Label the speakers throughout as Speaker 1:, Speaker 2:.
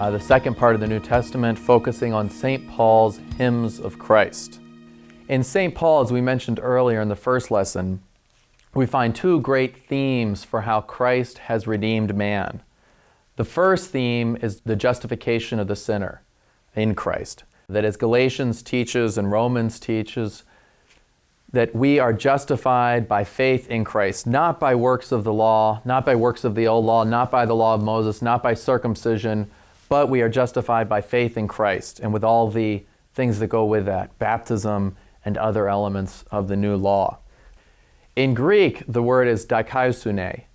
Speaker 1: uh, the second part of the New Testament, focusing on St. Paul's Hymns of Christ. In St. Paul, as we mentioned earlier in the first lesson, we find two great themes for how Christ has redeemed man. The first theme is the justification of the sinner in Christ. That as Galatians teaches and Romans teaches, that we are justified by faith in Christ, not by works of the law, not by works of the old law, not by the law of Moses, not by circumcision, but we are justified by faith in Christ and with all the things that go with that baptism and other elements of the new law. In Greek, the word is dikaiosune,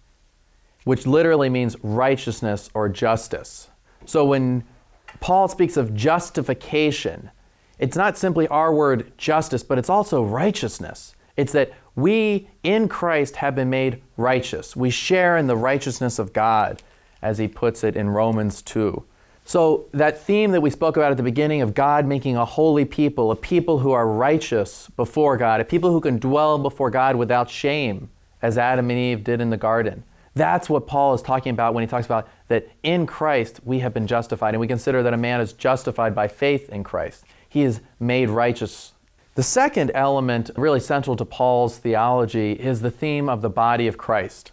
Speaker 1: which literally means righteousness or justice. So when Paul speaks of justification, it's not simply our word justice, but it's also righteousness. It's that we in Christ have been made righteous. We share in the righteousness of God, as he puts it in Romans 2. So, that theme that we spoke about at the beginning of God making a holy people, a people who are righteous before God, a people who can dwell before God without shame, as Adam and Eve did in the garden. That's what Paul is talking about when he talks about that in Christ we have been justified, and we consider that a man is justified by faith in Christ he is made righteous. The second element, really central to Paul's theology, is the theme of the body of Christ.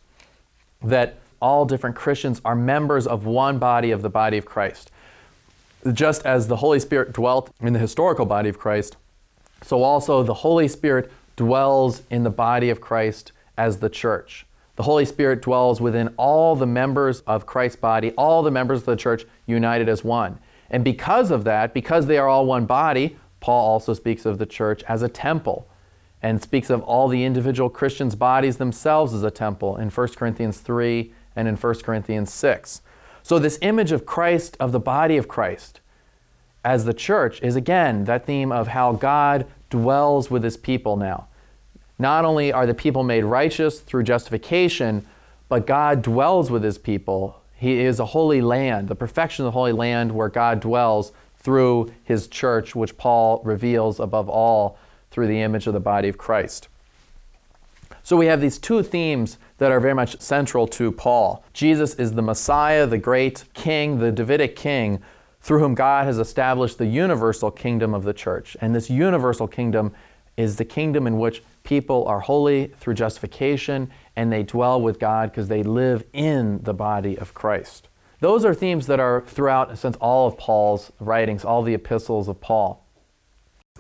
Speaker 1: That all different Christians are members of one body of the body of Christ. Just as the Holy Spirit dwelt in the historical body of Christ, so also the Holy Spirit dwells in the body of Christ as the church. The Holy Spirit dwells within all the members of Christ's body, all the members of the church united as one. And because of that, because they are all one body, Paul also speaks of the church as a temple and speaks of all the individual Christians' bodies themselves as a temple in 1 Corinthians 3 and in 1 Corinthians 6. So, this image of Christ, of the body of Christ, as the church, is again that theme of how God dwells with his people now. Not only are the people made righteous through justification, but God dwells with his people he is a holy land, the perfection of the holy land where God dwells through his church, which Paul reveals above all through the image of the body of Christ. So we have these two themes that are very much central to Paul. Jesus is the Messiah, the great king, the Davidic king, through whom God has established the universal kingdom of the church. And this universal kingdom is the kingdom in which people are holy through justification and they dwell with God because they live in the body of Christ. Those are themes that are throughout since all of Paul's writings, all the epistles of Paul.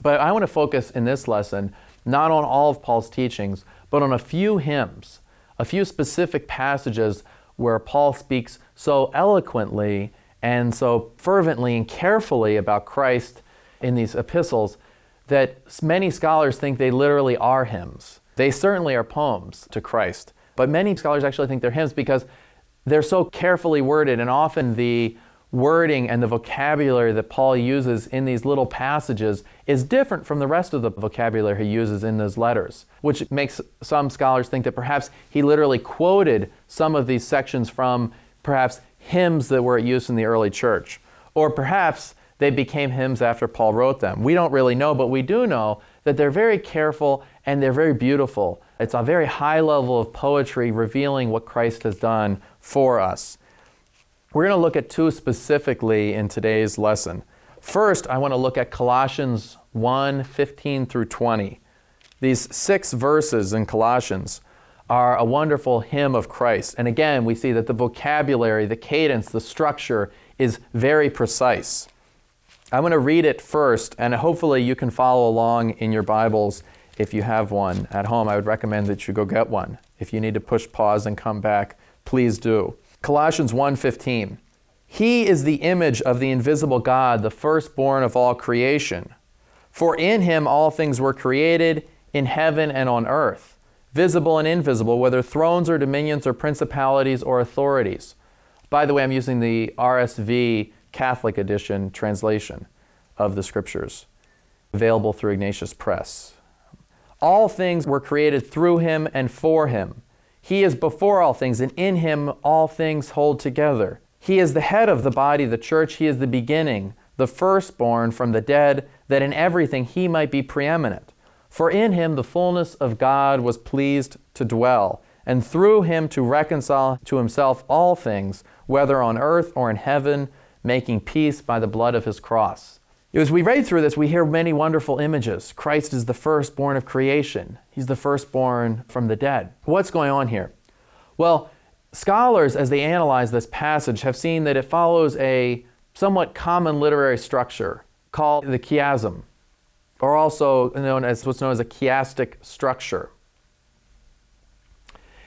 Speaker 1: But I want to focus in this lesson not on all of Paul's teachings, but on a few hymns, a few specific passages where Paul speaks so eloquently and so fervently and carefully about Christ in these epistles that many scholars think they literally are hymns. They certainly are poems to Christ, but many scholars actually think they're hymns because they're so carefully worded, and often the wording and the vocabulary that Paul uses in these little passages is different from the rest of the vocabulary he uses in those letters, which makes some scholars think that perhaps he literally quoted some of these sections from perhaps hymns that were used in the early church. Or perhaps they became hymns after Paul wrote them. We don't really know, but we do know that they're very careful and they're very beautiful. It's a very high level of poetry revealing what Christ has done for us. We're going to look at two specifically in today's lesson. First, I want to look at Colossians 1 15 through 20. These six verses in Colossians are a wonderful hymn of Christ. And again, we see that the vocabulary, the cadence, the structure is very precise. I'm going to read it first, and hopefully you can follow along in your Bibles if you have one at home. I would recommend that you go get one. If you need to push pause and come back, please do. Colossians 1:15. He is the image of the invisible God, the firstborn of all creation. For in him all things were created in heaven and on earth, visible and invisible, whether thrones or dominions or principalities or authorities. By the way, I'm using the RSV Catholic edition translation of the scriptures, available through Ignatius Press. All things were created through him and for him. He is before all things, and in him all things hold together. He is the head of the body, the church. He is the beginning, the firstborn from the dead, that in everything he might be preeminent. For in him the fullness of God was pleased to dwell, and through him to reconcile to himself all things, whether on earth or in heaven, making peace by the blood of his cross. As we read through this, we hear many wonderful images. Christ is the firstborn of creation, he's the firstborn from the dead. What's going on here? Well, scholars, as they analyze this passage, have seen that it follows a somewhat common literary structure called the chiasm, or also known as what's known as a chiastic structure.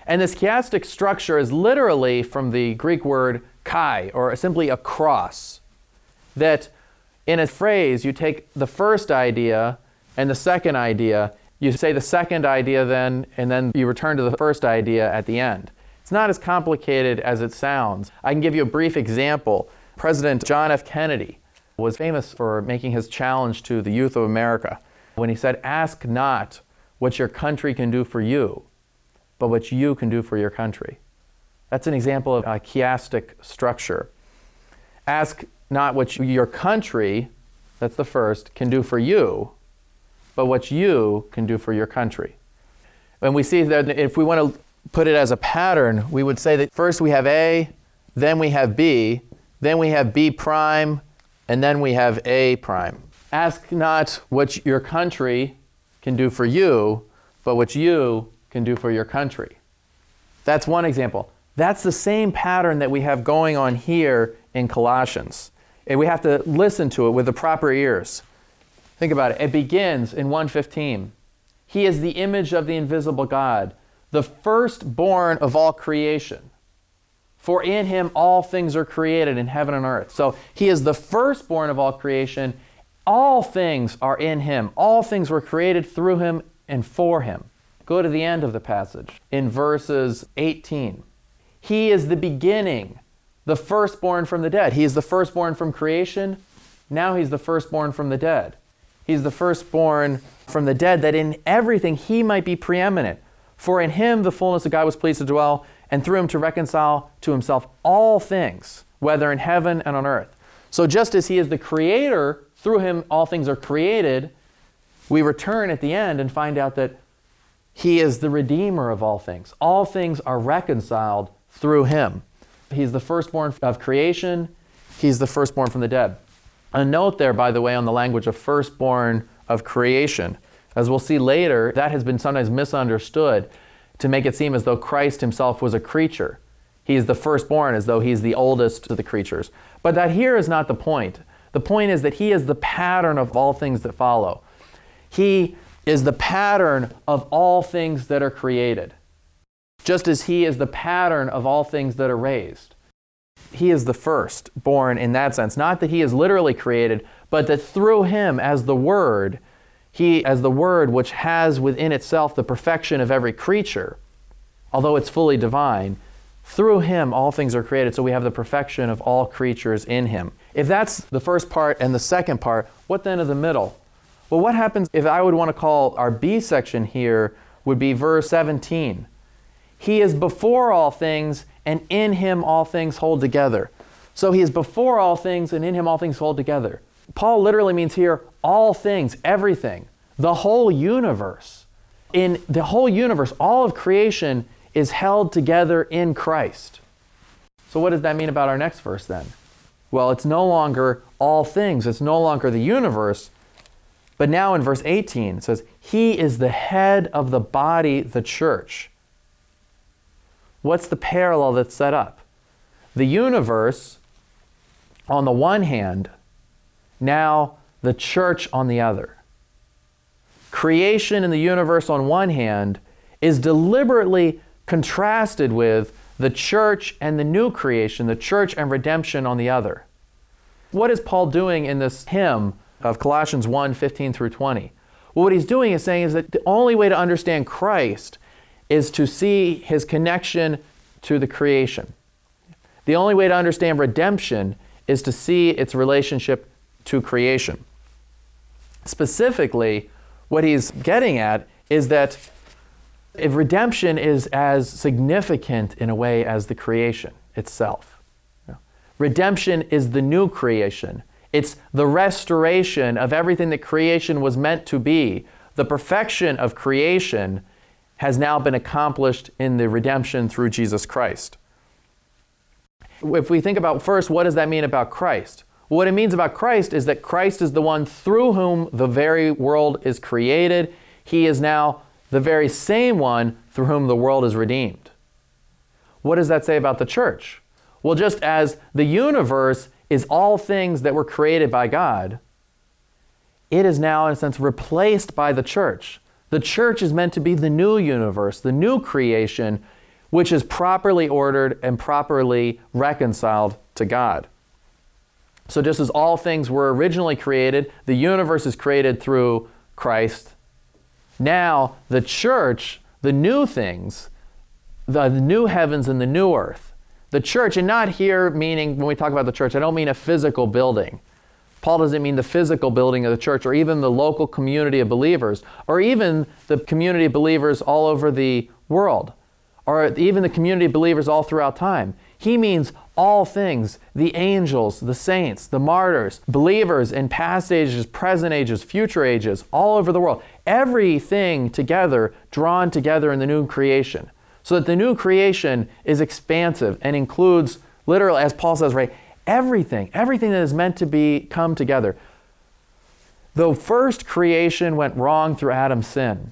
Speaker 1: And this chiastic structure is literally from the Greek word chi, or simply a cross, that in a phrase, you take the first idea and the second idea, you say the second idea then, and then you return to the first idea at the end. It's not as complicated as it sounds. I can give you a brief example. President John F. Kennedy was famous for making his challenge to the youth of America when he said, Ask not what your country can do for you, but what you can do for your country. That's an example of a chiastic structure. Ask not what your country, that's the first, can do for you, but what you can do for your country. And we see that if we want to put it as a pattern, we would say that first we have A, then we have B, then we have B prime, and then we have A prime. Ask not what your country can do for you, but what you can do for your country. That's one example. That's the same pattern that we have going on here in Colossians. And we have to listen to it with the proper ears. Think about it. It begins in 115. He is the image of the invisible God, the firstborn of all creation. For in him all things are created in heaven and earth. So he is the firstborn of all creation. All things are in him. All things were created through him and for him. Go to the end of the passage in verses 18. He is the beginning the firstborn from the dead. He is the firstborn from creation. Now he's the firstborn from the dead. He's the firstborn from the dead, that in everything he might be preeminent. For in him the fullness of God was pleased to dwell, and through him to reconcile to himself all things, whether in heaven and on earth. So just as he is the creator, through him all things are created, we return at the end and find out that he is the redeemer of all things. All things are reconciled through him. He's the firstborn of creation. He's the firstborn from the dead. A note there, by the way, on the language of firstborn of creation. As we'll see later, that has been sometimes misunderstood to make it seem as though Christ himself was a creature. He's the firstborn, as though he's the oldest of the creatures. But that here is not the point. The point is that he is the pattern of all things that follow. He is the pattern of all things that are created just as he is the pattern of all things that are raised. He is the first born in that sense. Not that he is literally created, but that through him, as the Word, he, as the Word which has within itself the perfection of every creature, although it's fully divine, through him all things are created, so we have the perfection of all creatures in him. If that's the first part and the second part, what then of the middle? Well, what happens if I would want to call our B section here would be verse 17. He is before all things, and in him all things hold together. So he is before all things, and in him all things hold together. Paul literally means here all things, everything, the whole universe. In the whole universe, all of creation is held together in Christ. So, what does that mean about our next verse then? Well, it's no longer all things, it's no longer the universe. But now in verse 18, it says, He is the head of the body, the church. What's the parallel that's set up? The universe, on the one hand, now the church on the other. Creation in the universe on one hand is deliberately contrasted with the church and the new creation, the church and redemption on the other. What is Paul doing in this hymn of Colossians 1 15 through 20? Well, what he's doing is saying is that the only way to understand Christ is to see his connection to the creation. The only way to understand redemption is to see its relationship to creation. Specifically, what he's getting at is that if redemption is as significant in a way as the creation itself. Redemption is the new creation. It's the restoration of everything that creation was meant to be. The perfection of creation has now been accomplished in the redemption through Jesus Christ. If we think about first, what does that mean about Christ? What it means about Christ is that Christ is the one through whom the very world is created. He is now the very same one through whom the world is redeemed. What does that say about the church? Well, just as the universe is all things that were created by God, it is now, in a sense, replaced by the church. The church is meant to be the new universe, the new creation, which is properly ordered and properly reconciled to God. So, just as all things were originally created, the universe is created through Christ. Now, the church, the new things, the new heavens and the new earth, the church, and not here meaning when we talk about the church, I don't mean a physical building. Paul doesn't mean the physical building of the church or even the local community of believers or even the community of believers all over the world or even the community of believers all throughout time. He means all things the angels, the saints, the martyrs, believers in past ages, present ages, future ages, all over the world. Everything together, drawn together in the new creation. So that the new creation is expansive and includes, literally, as Paul says, right, everything, everything that is meant to be come together. The first creation went wrong through Adam's sin.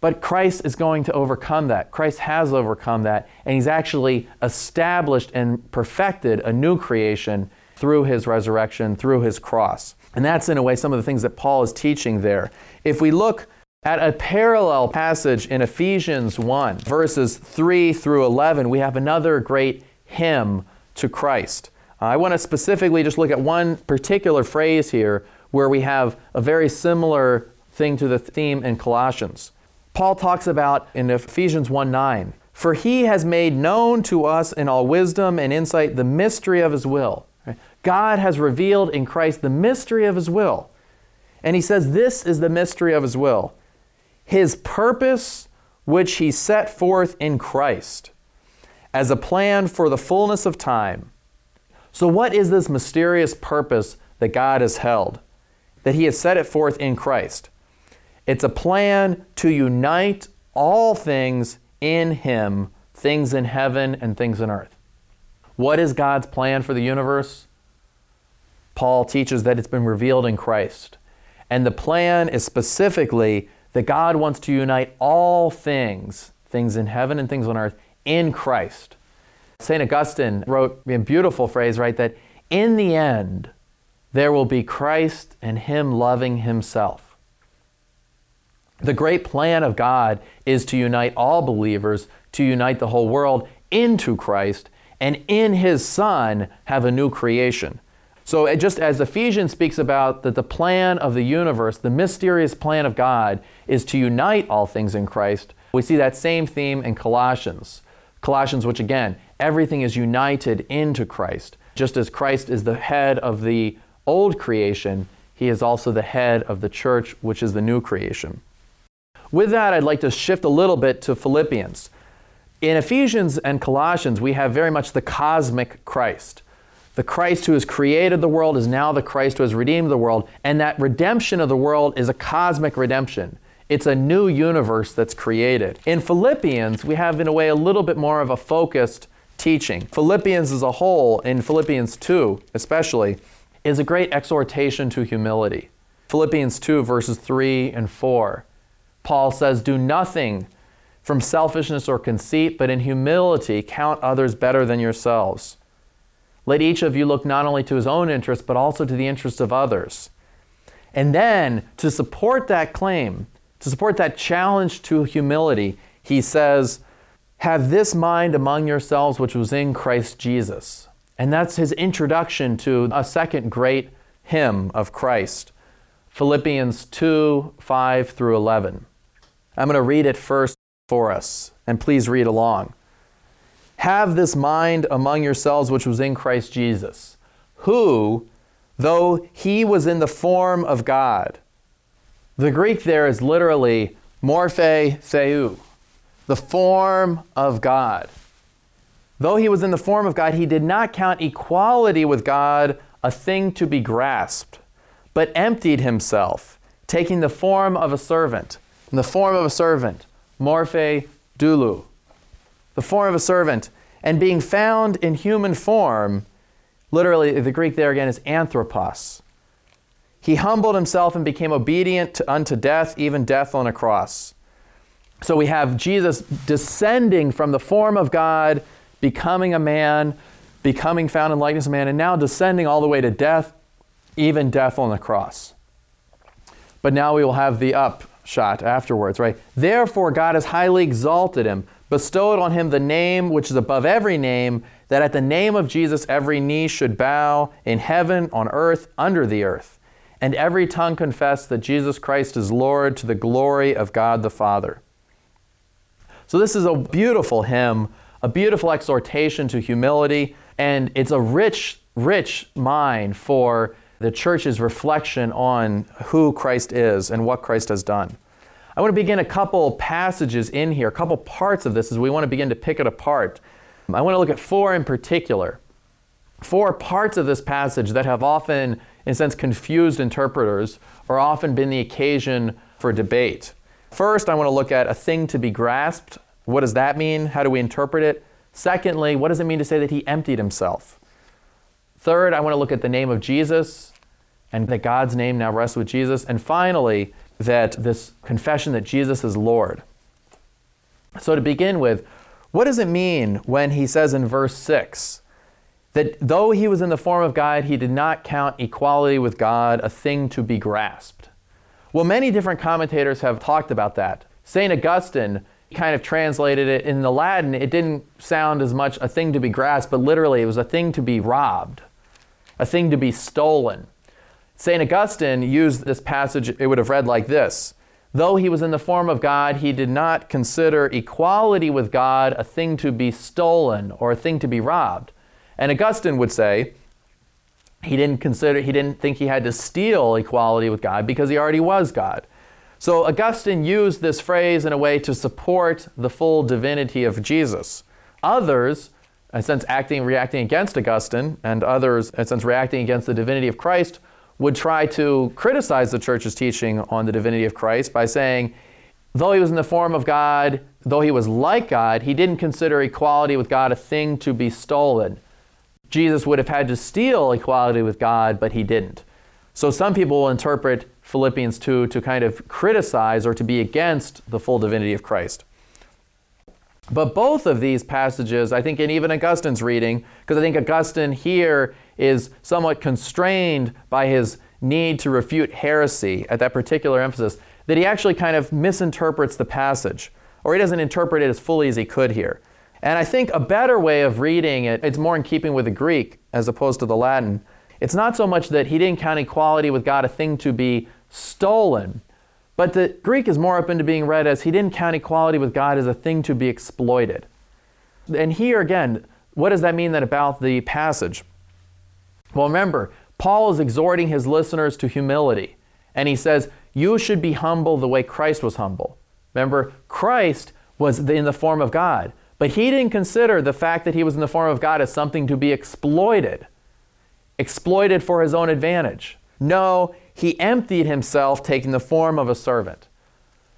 Speaker 1: But Christ is going to overcome that. Christ has overcome that, and He's actually established and perfected a new creation through His resurrection, through His cross. And that's, in a way, some of the things that Paul is teaching there. If we look at a parallel passage in Ephesians 1, verses 3 through 11, we have another great hymn to Christ. Uh, I want to specifically just look at one particular phrase here where we have a very similar thing to the theme in Colossians. Paul talks about in Ephesians 1 9, for he has made known to us in all wisdom and insight the mystery of his will. God has revealed in Christ the mystery of his will. And he says, This is the mystery of his will. His purpose, which he set forth in Christ as a plan for the fullness of time. So, what is this mysterious purpose that God has held? That he has set it forth in Christ. It's a plan to unite all things in Him, things in heaven and things in earth. What is God's plan for the universe? Paul teaches that it's been revealed in Christ. And the plan is specifically that God wants to unite all things, things in heaven and things on earth, in Christ. St. Augustine wrote a beautiful phrase, right? That in the end, there will be Christ and Him loving Himself. The great plan of God is to unite all believers, to unite the whole world into Christ, and in His Son have a new creation. So, just as Ephesians speaks about that the plan of the universe, the mysterious plan of God, is to unite all things in Christ, we see that same theme in Colossians. Colossians, which again, everything is united into Christ. Just as Christ is the head of the old creation, he is also the head of the church, which is the new creation. With that, I'd like to shift a little bit to Philippians. In Ephesians and Colossians, we have very much the cosmic Christ. The Christ who has created the world is now the Christ who has redeemed the world, and that redemption of the world is a cosmic redemption. It's a new universe that's created. In Philippians, we have, in a way, a little bit more of a focused teaching. Philippians as a whole, in Philippians 2 especially, is a great exhortation to humility. Philippians 2, verses 3 and 4 Paul says, Do nothing from selfishness or conceit, but in humility count others better than yourselves. Let each of you look not only to his own interest, but also to the interests of others. And then, to support that claim, to support that challenge to humility, he says, Have this mind among yourselves which was in Christ Jesus. And that's his introduction to a second great hymn of Christ Philippians 2 5 through 11. I'm going to read it first for us, and please read along. have this mind among yourselves which was in Christ Jesus, who, though he was in the form of God, the Greek there is literally morphe theou, the form of God. Though he was in the form of God, he did not count equality with God a thing to be grasped, but emptied himself, taking the form of a servant. In the form of a servant, morphe doulou, the form of a servant, and being found in human form, literally the Greek there again is anthropos. He humbled himself and became obedient to, unto death, even death on a cross. So we have Jesus descending from the form of God, becoming a man, becoming found in likeness of man, and now descending all the way to death, even death on the cross. But now we will have the upshot afterwards, right? Therefore, God has highly exalted him, bestowed on him the name which is above every name, that at the name of Jesus every knee should bow in heaven, on earth, under the earth, and every tongue confess that Jesus Christ is Lord to the glory of God the Father. So, this is a beautiful hymn, a beautiful exhortation to humility, and it's a rich, rich mine for the church's reflection on who Christ is and what Christ has done. I want to begin a couple passages in here, a couple parts of this as we want to begin to pick it apart. I want to look at four in particular. Four parts of this passage that have often, in a sense, confused interpreters or often been the occasion for debate. First, I want to look at a thing to be grasped. What does that mean? How do we interpret it? Secondly, what does it mean to say that he emptied himself? Third, I want to look at the name of Jesus and that God's name now rests with Jesus. And finally, that this confession that Jesus is Lord. So, to begin with, what does it mean when he says in verse 6 that though he was in the form of God, he did not count equality with God a thing to be grasped? Well, many different commentators have talked about that. St. Augustine kind of translated it in the Latin, it didn't sound as much a thing to be grasped, but literally it was a thing to be robbed, a thing to be stolen. St. Augustine used this passage, it would have read like this Though he was in the form of God, he did not consider equality with God a thing to be stolen or a thing to be robbed. And Augustine would say, he didn't consider he didn't think he had to steal equality with God because he already was God. So Augustine used this phrase in a way to support the full divinity of Jesus. Others, uh, in a sense acting reacting against Augustine, and others, uh, in a sense reacting against the divinity of Christ, would try to criticize the church's teaching on the divinity of Christ by saying, though he was in the form of God, though he was like God, he didn't consider equality with God a thing to be stolen. Jesus would have had to steal equality with God, but he didn't. So some people will interpret Philippians 2 to kind of criticize or to be against the full divinity of Christ. But both of these passages, I think, in even Augustine's reading, because I think Augustine here is somewhat constrained by his need to refute heresy at that particular emphasis, that he actually kind of misinterprets the passage, or he doesn't interpret it as fully as he could here. And I think a better way of reading it, it's more in keeping with the Greek as opposed to the Latin. It's not so much that he didn't count equality with God a thing to be stolen. But the Greek is more open to being read as he didn't count equality with God as a thing to be exploited. And here again, what does that mean then about the passage? Well, remember, Paul is exhorting his listeners to humility. And he says, You should be humble the way Christ was humble. Remember, Christ was in the form of God, but he didn't consider the fact that he was in the form of God as something to be exploited, exploited for his own advantage. No, he emptied himself, taking the form of a servant.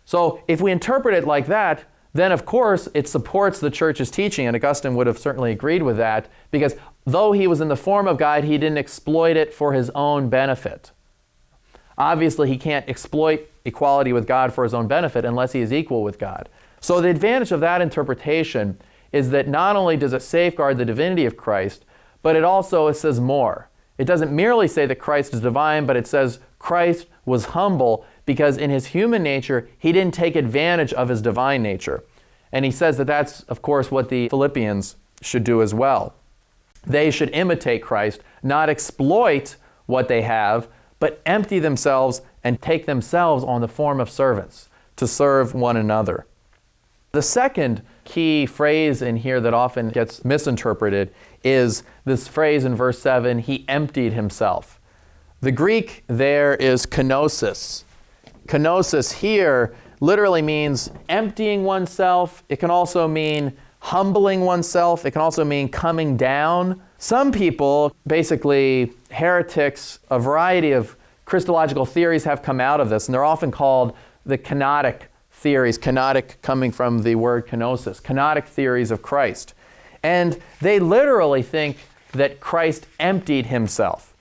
Speaker 1: So if we interpret it like that, then of course it supports the church's teaching, and Augustine would have certainly agreed with that, because though he was in the form of God, he didn't exploit it for his own benefit. Obviously, he can't exploit equality with God for his own benefit unless he is equal with God. So, the advantage of that interpretation is that not only does it safeguard the divinity of Christ, but it also it says more. It doesn't merely say that Christ is divine, but it says Christ was humble because in his human nature, he didn't take advantage of his divine nature. And he says that that's, of course, what the Philippians should do as well. They should imitate Christ, not exploit what they have, but empty themselves and take themselves on the form of servants to serve one another. The second key phrase in here that often gets misinterpreted is this phrase in verse 7 he emptied himself. The Greek there is kenosis. Kenosis here literally means emptying oneself. It can also mean humbling oneself. It can also mean coming down. Some people, basically heretics, a variety of Christological theories have come out of this, and they're often called the kenotic theories, kenotic coming from the word kenosis, kenotic theories of Christ. And they literally think that Christ emptied himself,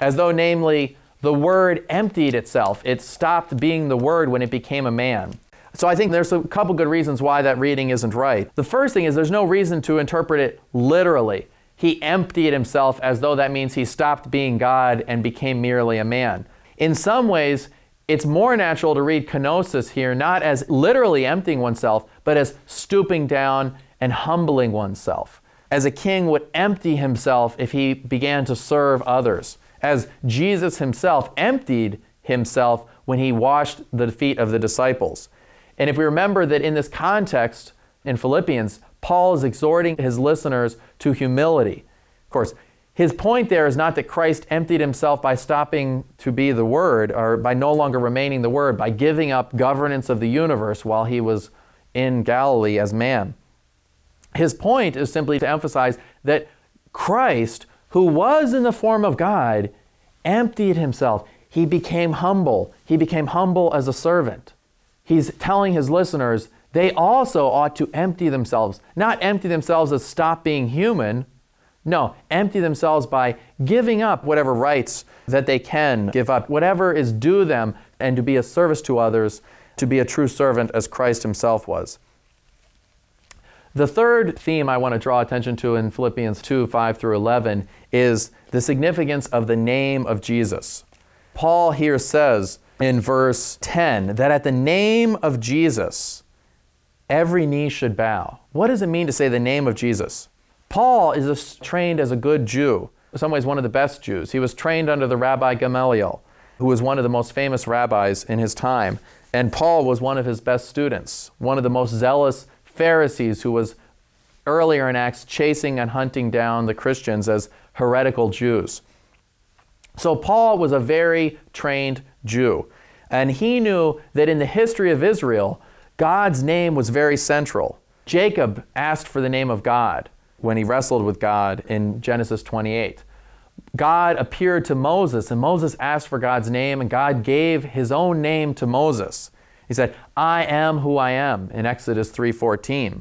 Speaker 1: as though, namely, the word emptied itself. It stopped being the word when it became a man. So I think there's a couple good reasons why that reading isn't right. The first thing is there's no reason to interpret it literally. He emptied himself as though that means he stopped being God and became merely a man. In some ways, it's more natural to read kenosis here not as literally emptying oneself, but as stooping down and humbling oneself. As a king would empty himself if he began to serve others. As Jesus himself emptied himself when he washed the feet of the disciples. And if we remember that in this context in Philippians, Paul is exhorting his listeners to humility. Of course, his point there is not that Christ emptied himself by stopping to be the Word or by no longer remaining the Word, by giving up governance of the universe while he was in Galilee as man. His point is simply to emphasize that Christ, who was in the form of God, emptied himself. He became humble. He became humble as a servant. He's telling his listeners they also ought to empty themselves, not empty themselves as stop being human, no, empty themselves by giving up whatever rights that they can give up, whatever is due them, and to be a service to others, to be a true servant as Christ himself was. The third theme I want to draw attention to in Philippians 2 5 through 11 is the significance of the name of Jesus. Paul here says in verse 10 that at the name of Jesus, every knee should bow. What does it mean to say the name of Jesus? Paul is a, trained as a good Jew, in some ways, one of the best Jews. He was trained under the Rabbi Gamaliel, who was one of the most famous rabbis in his time. And Paul was one of his best students, one of the most zealous Pharisees who was earlier in Acts chasing and hunting down the Christians as heretical Jews. So Paul was a very trained Jew. And he knew that in the history of Israel, God's name was very central. Jacob asked for the name of God when he wrestled with God in Genesis 28. God appeared to Moses, and Moses asked for God's name, and God gave his own name to Moses. He said, I am who I am in Exodus 3:14.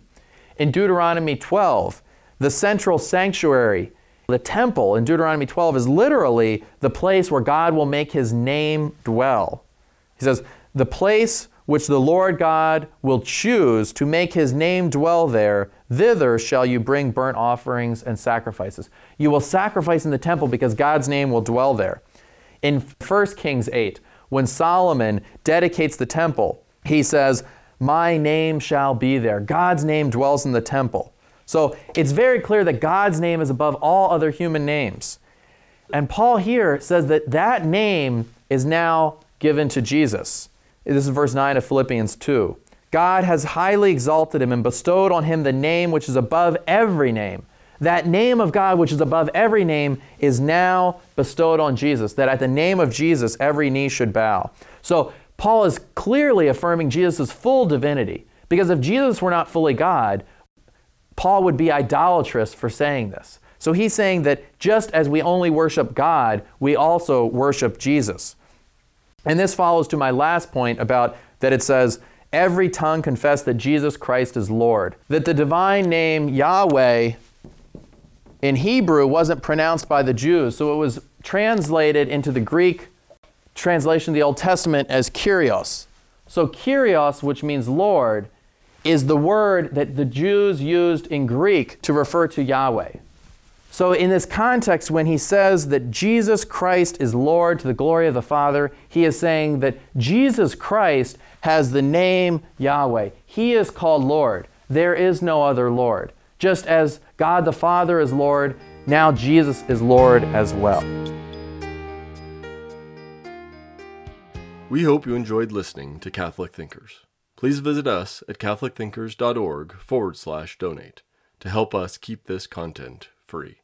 Speaker 1: In Deuteronomy 12, the central sanctuary, the temple in Deuteronomy 12 is literally the place where God will make his name dwell. He says, the place which the Lord God will choose to make his name dwell there, thither shall you bring burnt offerings and sacrifices. You will sacrifice in the temple because God's name will dwell there. In 1 Kings 8, when Solomon dedicates the temple, he says, My name shall be there. God's name dwells in the temple. So it's very clear that God's name is above all other human names. And Paul here says that that name is now given to Jesus. This is verse 9 of Philippians 2. God has highly exalted him and bestowed on him the name which is above every name. That name of God, which is above every name, is now bestowed on Jesus, that at the name of Jesus every knee should bow. So, Paul is clearly affirming Jesus' full divinity. Because if Jesus were not fully God, Paul would be idolatrous for saying this. So he's saying that just as we only worship God, we also worship Jesus. And this follows to my last point about that it says, every tongue confess that Jesus Christ is Lord. That the divine name Yahweh in Hebrew wasn't pronounced by the Jews, so it was translated into the Greek translation of the Old Testament as Kyrios. So, Kyrios, which means Lord, is the word that the Jews used in Greek to refer to Yahweh. So, in this context, when he says that Jesus Christ is Lord to the glory of the Father, he is saying that Jesus Christ has the name Yahweh. He is called Lord. There is no other Lord. Just as God the Father is Lord, now Jesus is Lord as well.
Speaker 2: We hope you enjoyed listening to Catholic Thinkers. please visit us at catholicthinkers.org forward slash donate to help us keep this content free.